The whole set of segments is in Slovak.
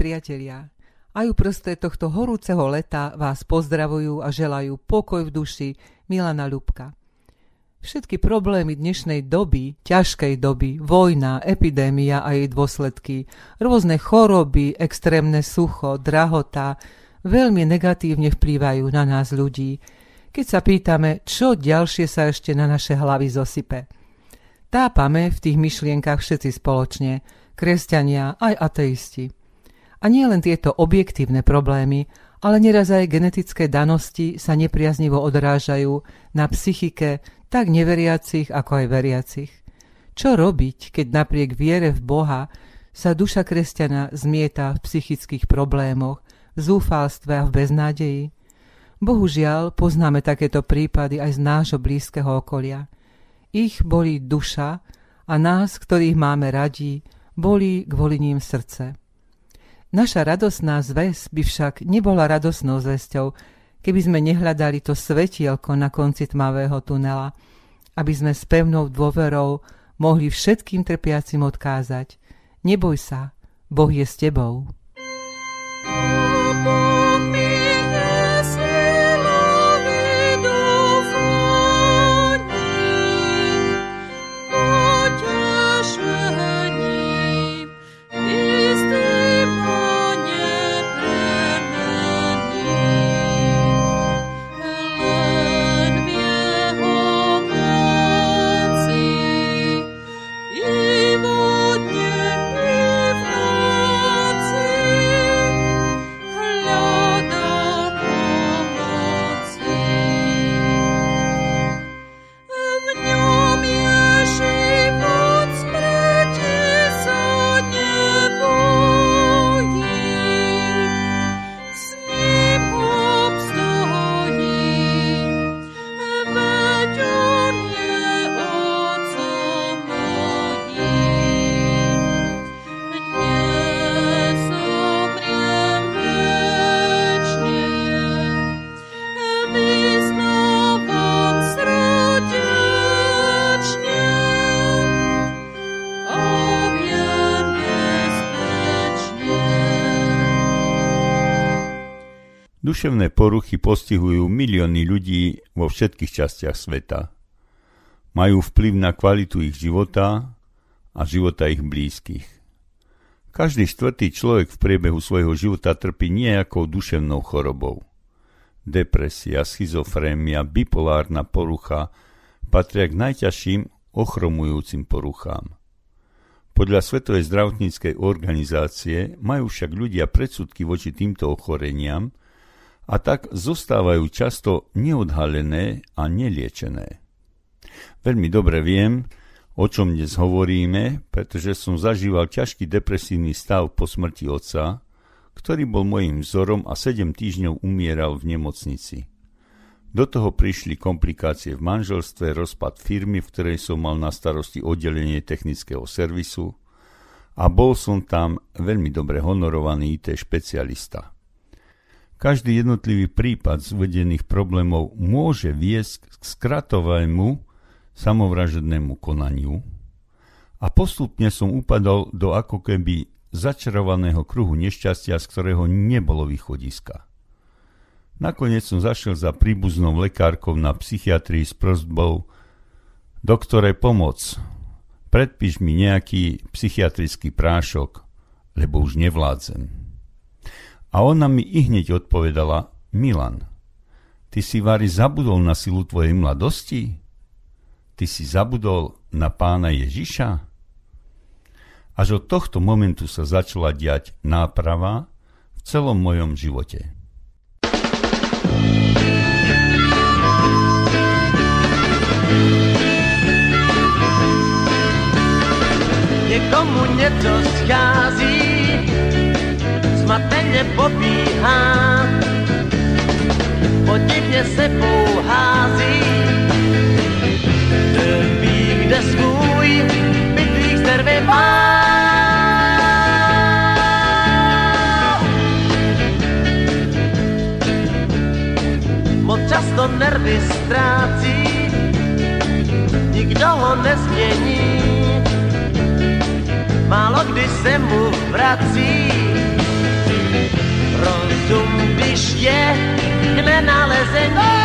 priatelia, aj uprostred tohto horúceho leta vás pozdravujú a želajú pokoj v duši Milana Ľubka. Všetky problémy dnešnej doby, ťažkej doby, vojna, epidémia a jej dôsledky, rôzne choroby, extrémne sucho, drahota, veľmi negatívne vplývajú na nás ľudí, keď sa pýtame, čo ďalšie sa ešte na naše hlavy zosype. Tápame v tých myšlienkach všetci spoločne, kresťania aj ateisti. A nie len tieto objektívne problémy, ale neraz aj genetické danosti sa nepriaznivo odrážajú na psychike tak neveriacich ako aj veriacich. Čo robiť, keď napriek viere v Boha sa duša kresťana zmieta v psychických problémoch, v zúfalstve a v beznádeji? Bohužiaľ, poznáme takéto prípady aj z nášho blízkeho okolia. Ich boli duša a nás, ktorých máme radi, boli kvôli ním srdce. Naša radosná zväz by však nebola radosnou zväzťou, keby sme nehľadali to svetielko na konci tmavého tunela, aby sme s pevnou dôverou mohli všetkým trpiacim odkázať. Neboj sa, Boh je s tebou. Duševné poruchy postihujú milióny ľudí vo všetkých častiach sveta. Majú vplyv na kvalitu ich života a života ich blízkych. Každý štvrtý človek v priebehu svojho života trpí nejakou duševnou chorobou. Depresia, schizofrémia, bipolárna porucha patria k najťažším ochromujúcim poruchám. Podľa Svetovej zdravotníckej organizácie majú však ľudia predsudky voči týmto ochoreniam a tak zostávajú často neodhalené a neliečené. Veľmi dobre viem, o čom dnes hovoríme, pretože som zažíval ťažký depresívny stav po smrti otca, ktorý bol môjim vzorom a 7 týždňov umieral v nemocnici. Do toho prišli komplikácie v manželstve, rozpad firmy, v ktorej som mal na starosti oddelenie technického servisu a bol som tam veľmi dobre honorovaný IT špecialista. Každý jednotlivý prípad z uvedených problémov môže viesť k skratovému samovražednému konaniu a postupne som upadol do ako keby začarovaného kruhu nešťastia, z ktorého nebolo východiska. Nakoniec som zašiel za príbuznou lekárkou na psychiatrii s prozbou Doktore, pomoc, predpíš mi nejaký psychiatrický prášok, lebo už nevládzem. A ona mi i hneď odpovedala, Milan, ty si Vary zabudol na silu tvojej mladosti? Ty si zabudol na pána Ježiša? Až od tohto momentu sa začala diať náprava v celom mojom živote. Niekomu schází zmateně pobíhá, podivně sebou hází. Ví, kde svůj bytlík zervy má. Moc často nervy ztrácí, nikdo ho nezmění, málo kdy se mu vrací zumbiště nenalezení.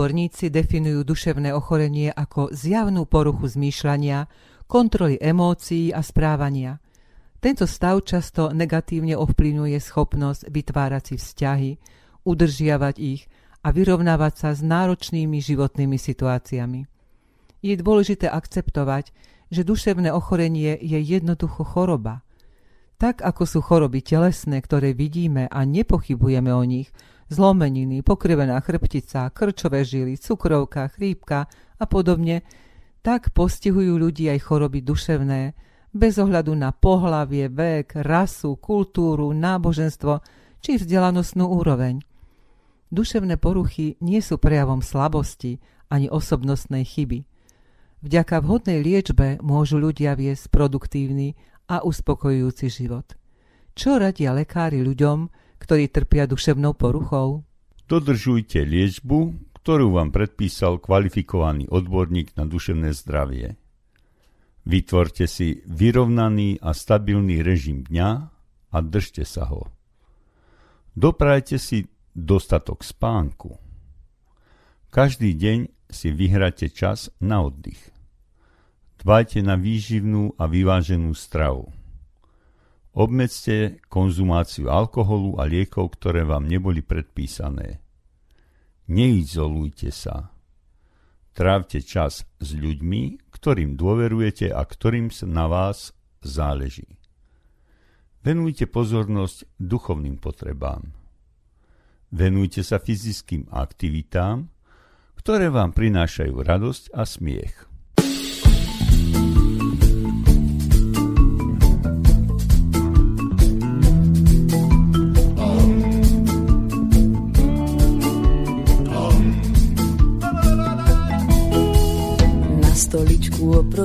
Odborníci definujú duševné ochorenie ako zjavnú poruchu zmýšľania, kontroly emócií a správania. Tento stav často negatívne ovplyvňuje schopnosť vytvárať si vzťahy, udržiavať ich a vyrovnávať sa s náročnými životnými situáciami. Je dôležité akceptovať, že duševné ochorenie je jednoducho choroba. Tak ako sú choroby telesné, ktoré vidíme a nepochybujeme o nich, zlomeniny, pokrivená chrbtica, krčové žily, cukrovka, chrípka a podobne, tak postihujú ľudí aj choroby duševné, bez ohľadu na pohlavie, vek, rasu, kultúru, náboženstvo či vzdelanostnú úroveň. Duševné poruchy nie sú prejavom slabosti ani osobnostnej chyby. Vďaka vhodnej liečbe môžu ľudia viesť produktívny a uspokojujúci život. Čo radia lekári ľuďom, ktorí trpia duševnou poruchou? Dodržujte liečbu, ktorú vám predpísal kvalifikovaný odborník na duševné zdravie. Vytvorte si vyrovnaný a stabilný režim dňa a držte sa ho. Doprajte si dostatok spánku. Každý deň si vyhrate čas na oddych. Dbajte na výživnú a vyváženú stravu. Obmedzte konzumáciu alkoholu a liekov, ktoré vám neboli predpísané. Neizolujte sa. Trávte čas s ľuďmi, ktorým dôverujete a ktorým na vás záleží. Venujte pozornosť duchovným potrebám. Venujte sa fyzickým aktivitám, ktoré vám prinášajú radosť a smiech.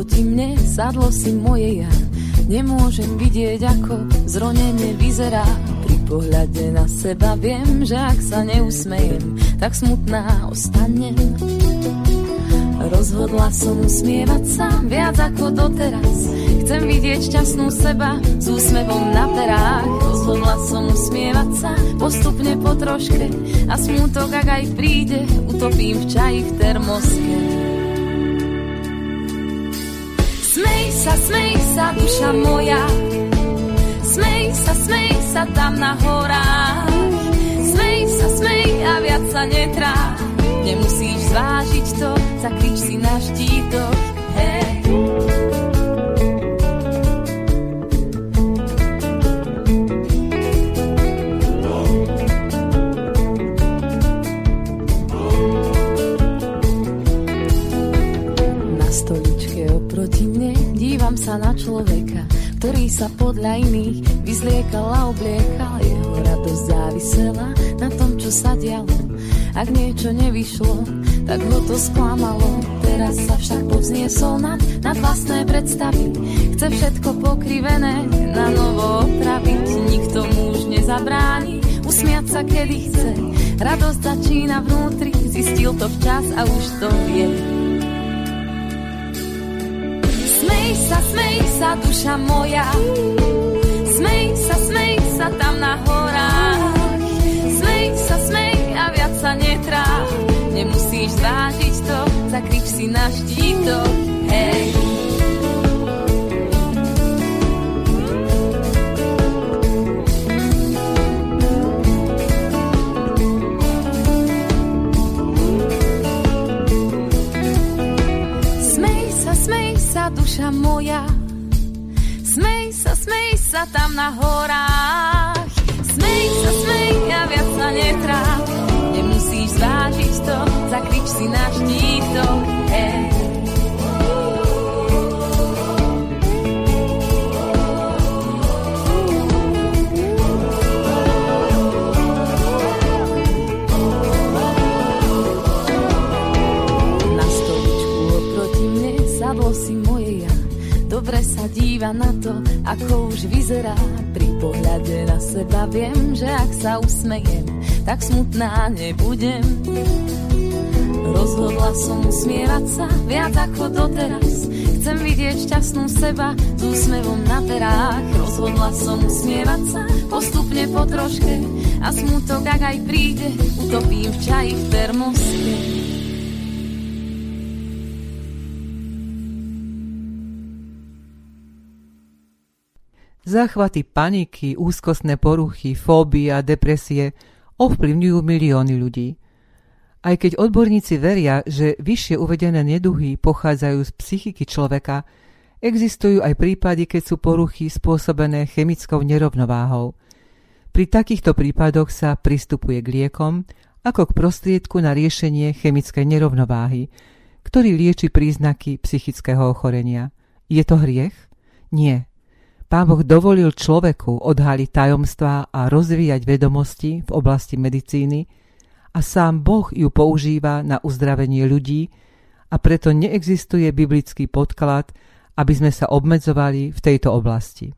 Oproti mne sadlo si moje ja. Nemôžem vidieť, ako zronenie vyzerá. Pri pohľade na seba viem, že ak sa neusmejem, tak smutná ostanem. Rozhodla som usmievať sa viac ako doteraz. Chcem vidieť šťastnú seba s úsmevom na perách. Rozhodla som usmievať sa postupne po troške a smútok, ak aj príde, utopím v čaji v termoske. Sa, smej sa, duša moja, smej sa, smej sa tam na horách. Smej sa, smej a viac sa netrá, nemusíš zvážiť to, zakrič si na štítok. Hey. Ktorý sa podľa iných vyzliekal a obliekal. Jeho radosť závisela na tom, čo sa dialo. Ak niečo nevyšlo, tak ho to sklamalo. Teraz sa však povzniesol nad, nad vlastné predstavy. Chce všetko pokrivené na novo opraviť. Nikto mu už nezabráni usmiať sa kedy chce. Radosť začína vnútri, zistil to včas a už to vie. Sa, smej sa, duša moja, smej sa, smej sa tam na horách. Smej sa, smej a viac sa netrá, nemusíš zvážiť to, zakryč si na štítok, hej. Duša moja. Smej sa, smej sa tam na horách. Smej sa, smej a viac sa netráp. Nemusíš zvážiť to, zakrič si na štítok. Hey. Dobre sa díva na to, ako už vyzerá. Pri pohľade na seba viem, že ak sa usmejem, tak smutná nebudem. Rozhodla som usmievať sa viac ako doteraz. Chcem vidieť šťastnú seba s úsmevom na terách. Rozhodla som usmievať sa postupne po troške a smutok, ak aj príde, utopím v čaji v termoske. Záchvaty paniky, úzkostné poruchy, fóbie a depresie ovplyvňujú milióny ľudí. Aj keď odborníci veria, že vyššie uvedené neduhy pochádzajú z psychiky človeka, existujú aj prípady, keď sú poruchy spôsobené chemickou nerovnováhou. Pri takýchto prípadoch sa pristupuje k liekom ako k prostriedku na riešenie chemickej nerovnováhy, ktorý lieči príznaky psychického ochorenia. Je to hriech? Nie. Pán Boh dovolil človeku odhaliť tajomstvá a rozvíjať vedomosti v oblasti medicíny a sám Boh ju používa na uzdravenie ľudí a preto neexistuje biblický podklad, aby sme sa obmedzovali v tejto oblasti.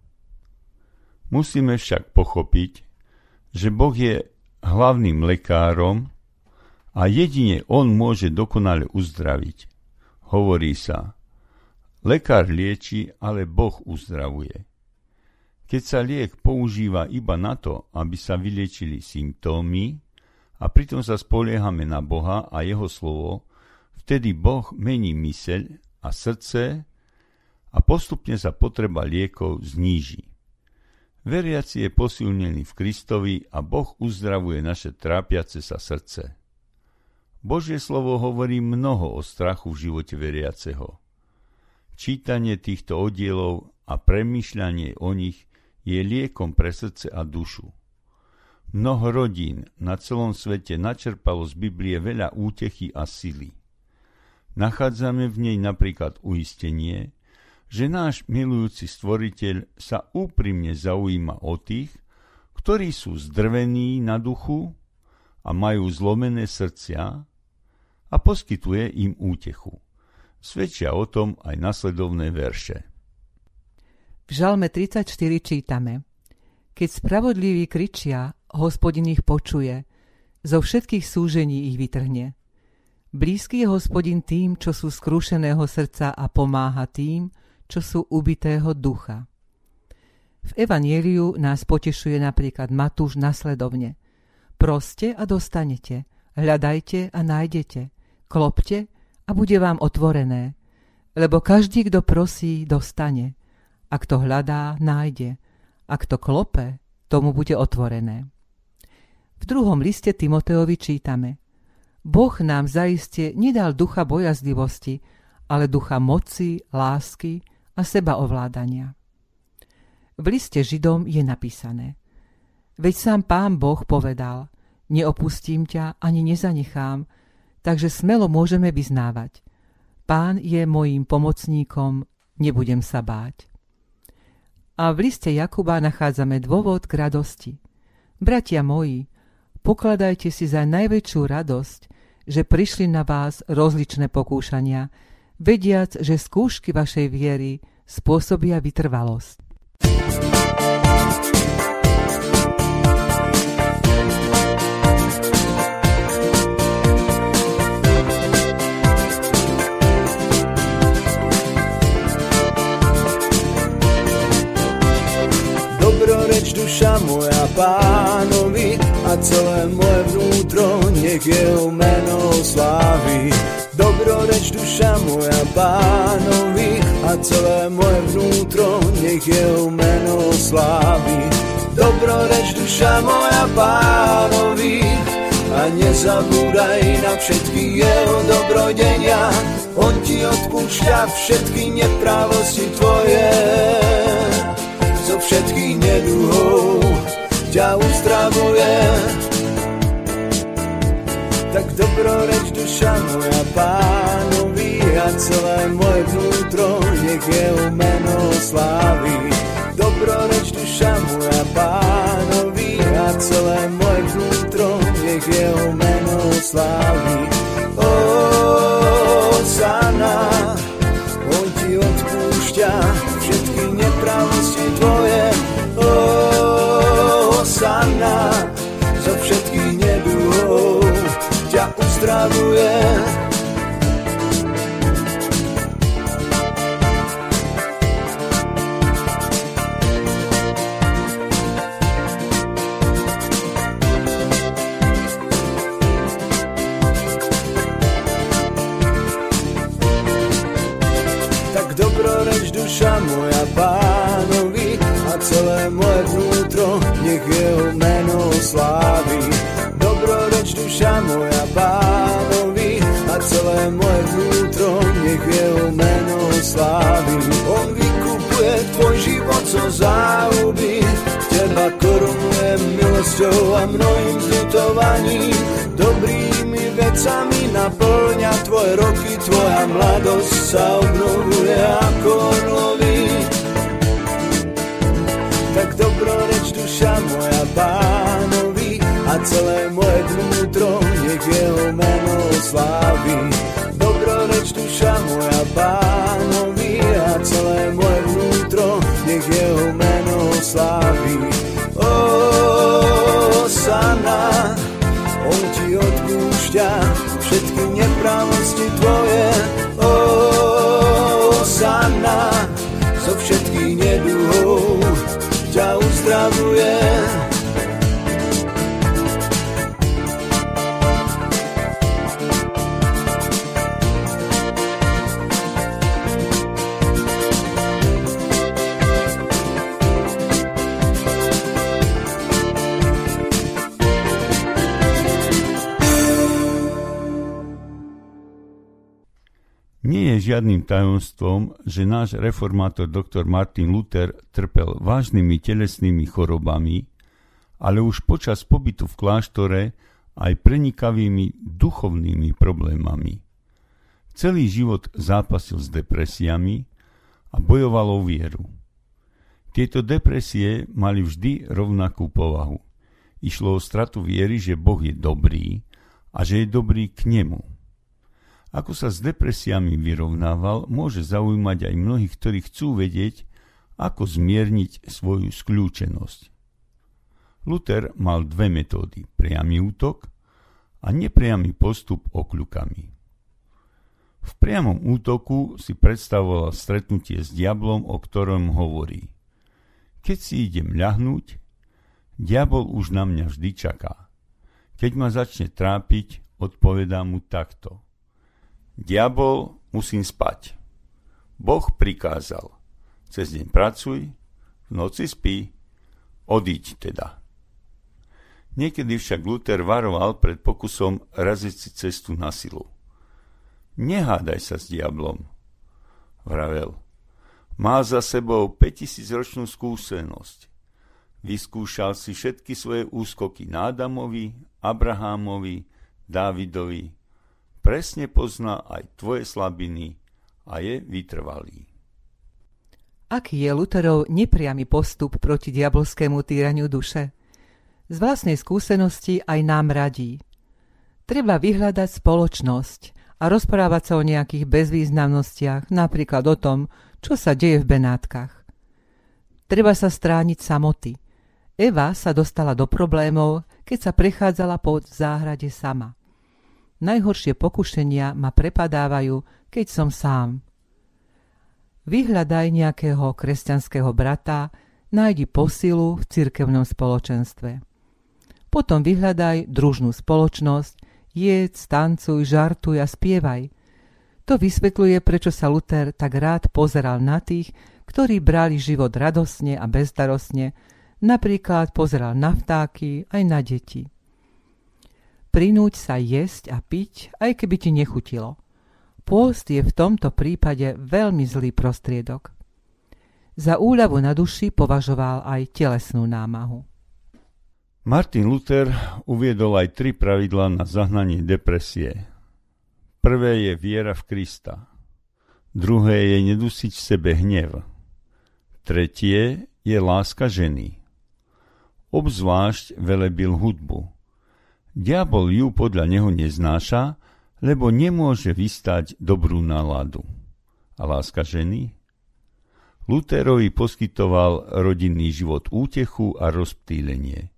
Musíme však pochopiť, že Boh je hlavným lekárom a jedine On môže dokonale uzdraviť. Hovorí sa, lekár lieči, ale Boh uzdravuje. Keď sa liek používa iba na to, aby sa vyliečili symptómy a pritom sa spoliehame na Boha a Jeho slovo, vtedy Boh mení myseľ a srdce a postupne sa potreba liekov zníži. Veriaci je posilnený v Kristovi a Boh uzdravuje naše trápiace sa srdce. Božie slovo hovorí mnoho o strachu v živote veriaceho. Čítanie týchto oddielov a premýšľanie o nich je liekom pre srdce a dušu. Mnoho rodín na celom svete načerpalo z Biblie veľa útechy a sily. Nachádzame v nej napríklad uistenie, že náš milujúci stvoriteľ sa úprimne zaujíma o tých, ktorí sú zdrvení na duchu a majú zlomené srdcia a poskytuje im útechu. Svedčia o tom aj nasledovné verše. V Žalme 34 čítame Keď spravodliví kričia, hospodin ich počuje, zo všetkých súžení ich vytrhne. Blízky je hospodin tým, čo sú skrúšeného srdca a pomáha tým, čo sú ubitého ducha. V Evanieliu nás potešuje napríklad Matúš nasledovne. Proste a dostanete, hľadajte a nájdete, klopte a bude vám otvorené, lebo každý, kto prosí, dostane – a kto hľadá, nájde. A kto klope, tomu bude otvorené. V druhom liste Timoteovi čítame Boh nám zaiste nedal ducha bojazlivosti, ale ducha moci, lásky a sebaovládania. V liste Židom je napísané Veď sám pán Boh povedal Neopustím ťa ani nezanechám, takže smelo môžeme vyznávať. Pán je mojím pomocníkom, nebudem sa báť. A v liste Jakuba nachádzame dôvod k radosti. Bratia moji, pokladajte si za najväčšiu radosť, že prišli na vás rozličné pokúšania, vediac, že skúšky vašej viery spôsobia vytrvalosť. Pánovi a celé moje vnútro nech jeho meno slávi. Dobroreč duša moja pánovi a celé moje vnútro nech jeho meno slávi. Dobroreč duša moja pánovi a nezabúdaj na všetky jeho dobrodenia. On ti odpúšťa všetky neprávosti tvoje. Všetkých neduhov ťa uzdravuje. Tak dobroreč duša moja pánovi a celé moje vnútro nech jeho meno slávi. Dobroreč duša moja pánovi a celé moje vnútro nech jeho meno slávi. Uzdravuje. tak dobroreč duša moja pánovi a celé moje vnútro nech jeho meno slávi. Dobroreč duša moja pánovi celé moje vnútro nech jeho meno slávi. On vykupuje tvoj život zo záhuby, teba korunuje milosťou a mnohým zľutovaním, dobrými vecami naplňa tvoje roky, tvoja mladosť sa obnovuje ako orlový. Tak dobroreč duša moja pánovi a celé moje nech jeho meno slávi. Dobroreč duša moja pánovi a celé moje vnútro nech jeho meno slávi. O, sana, on ti odpúšťa všetky neprávosti tvoje. O, sana, zo všetkých neduhov ťa uzdravuje. Žiadnym tajomstvom, že náš reformátor dr. Martin Luther trpel vážnymi telesnými chorobami, ale už počas pobytu v kláštore aj prenikavými duchovnými problémami. Celý život zápasil s depresiami a bojoval o vieru. Tieto depresie mali vždy rovnakú povahu. Išlo o stratu viery, že Boh je dobrý a že je dobrý k nemu – ako sa s depresiami vyrovnával, môže zaujímať aj mnohých, ktorí chcú vedieť, ako zmierniť svoju skľúčenosť. Luther mal dve metódy, priamy útok a nepriamy postup okľukami. V priamom útoku si predstavoval stretnutie s diablom, o ktorom hovorí. Keď si idem ľahnúť, diabol už na mňa vždy čaká. Keď ma začne trápiť, odpovedá mu takto – Diabol, musím spať. Boh prikázal. Cez deň pracuj, v noci spí, odíď teda. Niekedy však Luther varoval pred pokusom raziť si cestu na silu. Nehádaj sa s diablom, vravel. Má za sebou 5000 ročnú skúsenosť. Vyskúšal si všetky svoje úskoky Nádamovi, Abrahámovi, Dávidovi, presne pozná aj tvoje slabiny a je vytrvalý. Aký je Luterov nepriamy postup proti diabolskému týraniu duše? Z vlastnej skúsenosti aj nám radí. Treba vyhľadať spoločnosť a rozprávať sa o nejakých bezvýznamnostiach, napríklad o tom, čo sa deje v Benátkach. Treba sa strániť samoty. Eva sa dostala do problémov, keď sa prechádzala po záhrade sama. Najhoršie pokušenia ma prepadávajú, keď som sám. Vyhľadaj nejakého kresťanského brata, nájdi posilu v cirkevnom spoločenstve. Potom vyhľadaj družnú spoločnosť, jedz, tancuj, žartuj a spievaj. To vysvetľuje, prečo sa Luther tak rád pozeral na tých, ktorí brali život radosne a bezdarostne, napríklad pozeral na vtáky aj na deti. Prinúť sa jesť a piť, aj keby ti nechutilo. Pôst je v tomto prípade veľmi zlý prostriedok. Za úľavu na duši považoval aj telesnú námahu. Martin Luther uviedol aj tri pravidlá na zahnanie depresie. Prvé je viera v Krista. Druhé je nedusiť v sebe hnev. Tretie je láska ženy. Obzvlášť velebil hudbu. Diabol ju podľa neho neznáša, lebo nemôže vystať dobrú náladu. A láska ženy? Luterovi poskytoval rodinný život útechu a rozptýlenie.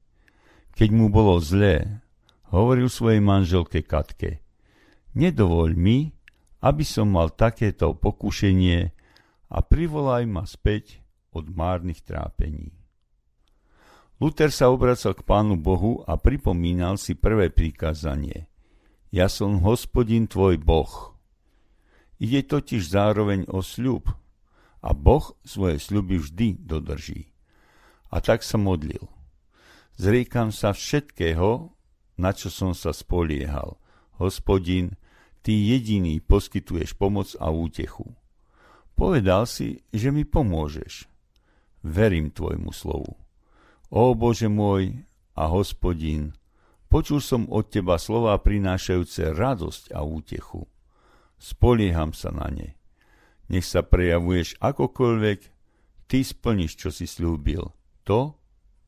Keď mu bolo zlé, hovoril svojej manželke Katke, nedovoľ mi, aby som mal takéto pokušenie a privolaj ma späť od márnych trápení. Luther sa obracal k Pánu Bohu a pripomínal si prvé prikázanie. Ja som hospodin tvoj Boh. Ide totiž zároveň o sľub a Boh svoje sľuby vždy dodrží. A tak sa modlil. Zriekam sa všetkého, na čo som sa spoliehal. Hospodin, ty jediný poskytuješ pomoc a útechu. Povedal si, že mi pomôžeš verím tvojmu slovu. Ó Bože môj a hospodin, počul som od teba slova prinášajúce radosť a útechu. Spolieham sa na ne. Nech sa prejavuješ akokoľvek, ty splníš, čo si slúbil. To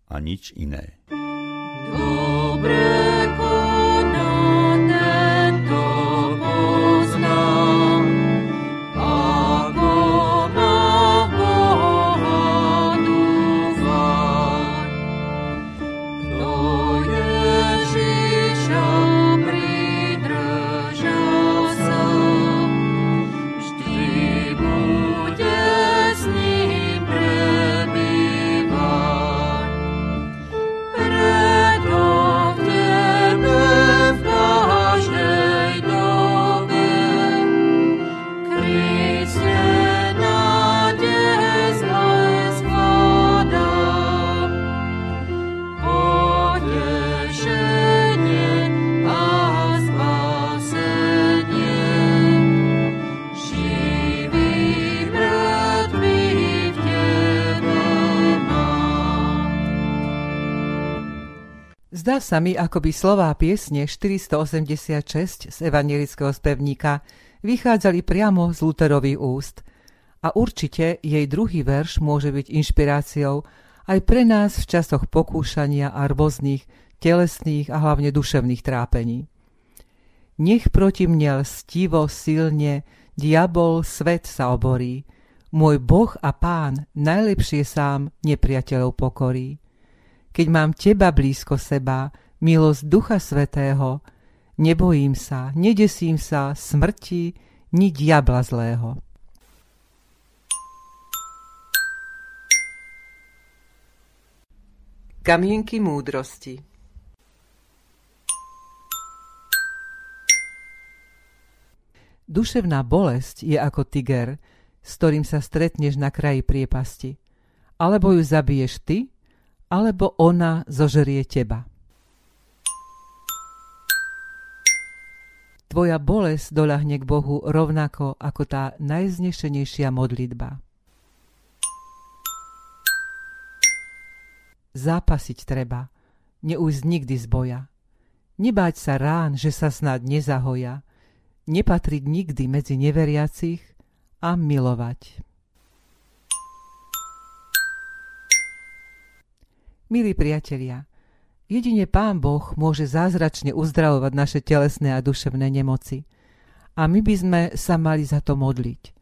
a nič iné. Sa mi, ako by slová piesne 486 z evangelického spevníka vychádzali priamo z Luterových úst. A určite jej druhý verš môže byť inšpiráciou aj pre nás v časoch pokúšania a rôznych telesných a hlavne duševných trápení. Nech proti mne lstivo silne diabol svet sa oborí, môj Boh a Pán najlepšie sám nepriateľov pokorí keď mám teba blízko seba, milosť Ducha Svetého, nebojím sa, nedesím sa smrti ni diabla zlého. Kamienky múdrosti Duševná bolesť je ako tiger, s ktorým sa stretneš na kraji priepasti. Alebo ju zabiješ ty, alebo ona zožerie teba. Tvoja bolesť doľahne k Bohu rovnako ako tá najznešenejšia modlitba. Zápasiť treba, neújsť nikdy z boja. Nebáť sa rán, že sa snad nezahoja, nepatriť nikdy medzi neveriacich a milovať. Milí priatelia, jedine Pán Boh môže zázračne uzdravovať naše telesné a duševné nemoci. A my by sme sa mali za to modliť.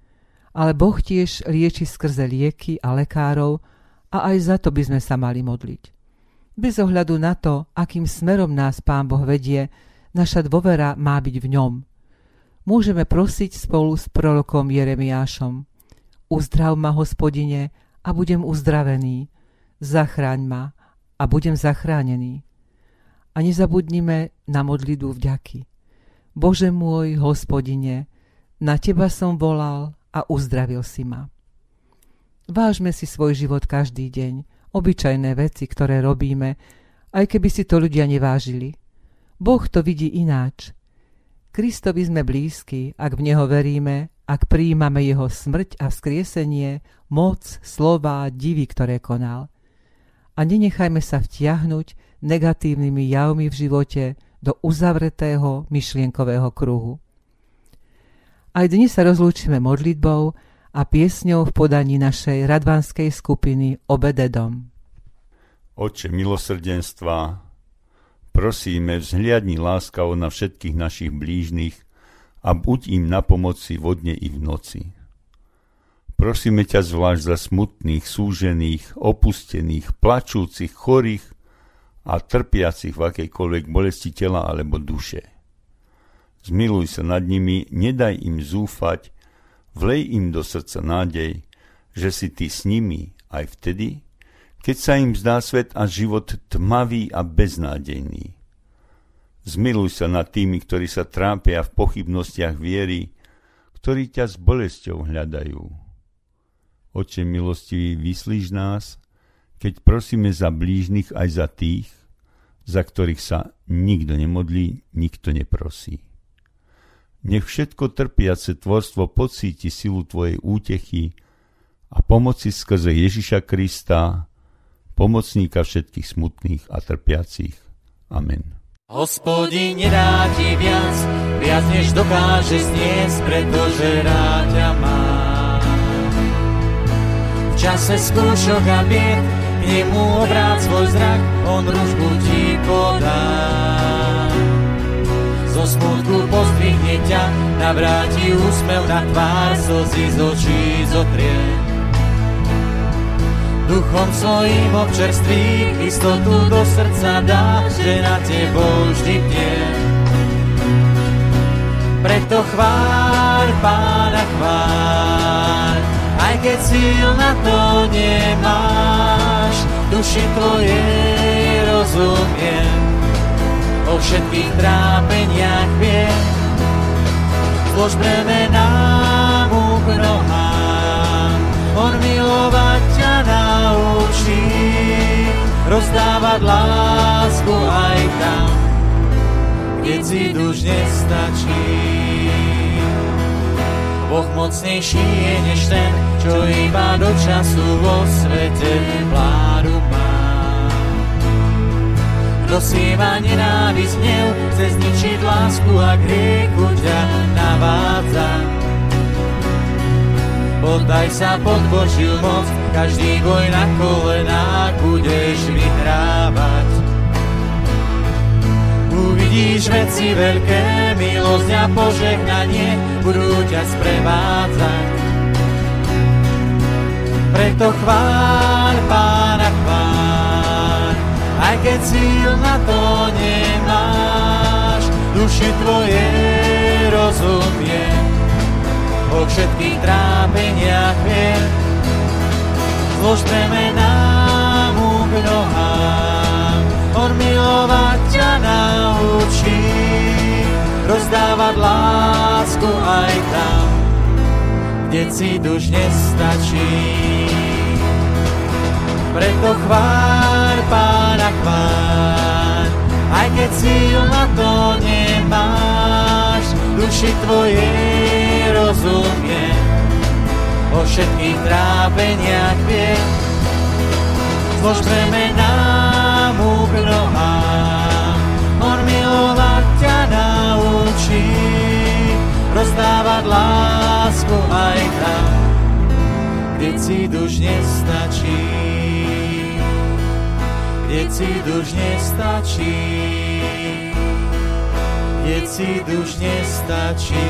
Ale Boh tiež lieči skrze lieky a lekárov a aj za to by sme sa mali modliť. Bez ohľadu na to, akým smerom nás Pán Boh vedie, naša dôvera má byť v ňom. Môžeme prosiť spolu s prorokom Jeremiášom. Uzdrav ma, hospodine, a budem uzdravený zachráň ma a budem zachránený. A nezabudnime na modlitbu vďaky. Bože môj, hospodine, na teba som volal a uzdravil si ma. Vážme si svoj život každý deň, obyčajné veci, ktoré robíme, aj keby si to ľudia nevážili. Boh to vidí ináč. Kristovi sme blízki, ak v Neho veríme, ak prijímame Jeho smrť a vzkriesenie, moc, slova, divy, ktoré konal. A nenechajme sa vtiahnuť negatívnymi javmi v živote do uzavretého myšlienkového kruhu. Aj dnes sa rozlúčime modlitbou a piesňou v podaní našej radvanskej skupiny Obededom. Oče milosrdenstva, prosíme, vzhliadni láskavo na všetkých našich blížnych a buď im na pomoci vodne i v noci. Prosíme ťa zvlášť za smutných, súžených, opustených, plačúcich, chorých a trpiacich v akejkoľvek bolesti tela alebo duše. Zmiluj sa nad nimi, nedaj im zúfať, vlej im do srdca nádej, že si ty s nimi aj vtedy, keď sa im zdá svet a život tmavý a beznádejný. Zmiluj sa nad tými, ktorí sa trápia v pochybnostiach viery, ktorí ťa s bolesťou hľadajú. Oče milostivý, vyslíš nás, keď prosíme za blížnych aj za tých, za ktorých sa nikto nemodlí, nikto neprosí. Nech všetko trpiace tvorstvo pocíti silu Tvojej útechy a pomoci skrze Ježiša Krista, pomocníka všetkých smutných a trpiacich. Amen. Hospodin nedá ti viac, viac než dokáže zniesť, pretože rád ťa má. Čase skúšok a bied, k nemu obrát svoj zrak, on ružbu ti podá. Zo smutku pozdvihne ťa, navráti úsmev na tvár, slzy z očí zotrie duchom svojím občerství, istotu do srdca dá, že na tebou vždy bdie. Preto chváľ pána chváľ, aj keď síl na to nemáš, duši tvojej rozumiem, o všetkých trápeniach viem, zlož bremená mu k nohám, on milovať ťa naučí rozdávať lásku aj tam, kde si duž nestačí. Boh mocnejší je než ten, čo iba do času vo svete vládu má. Kto si ma nenávisť hnev, chce zničiť lásku a griechu ťa navádza. Poddaj sa pod Božiu moc, každý boj na kolenách budeš vyhrávať. Uvidíš veci veľké, milosť a požehnanie budú ťa sprevádzať. Preto chváľ Pána chváľ, aj keď síl na to nemáš, duši tvoje rozumie, o všetkých trápeniach viem, zlož nám rozdávať lásku aj tam, kde si duž nestačí. Preto chváľ pána chváľ, aj keď síl na to nemáš, duši tvojej rozumiem o všetkých trápeniach vie. Zlož nám k nohám, naučí, rozdávať lásku aj tam, kde si duž nestačí. Kde si duž nestačí, kde si duž nestačí.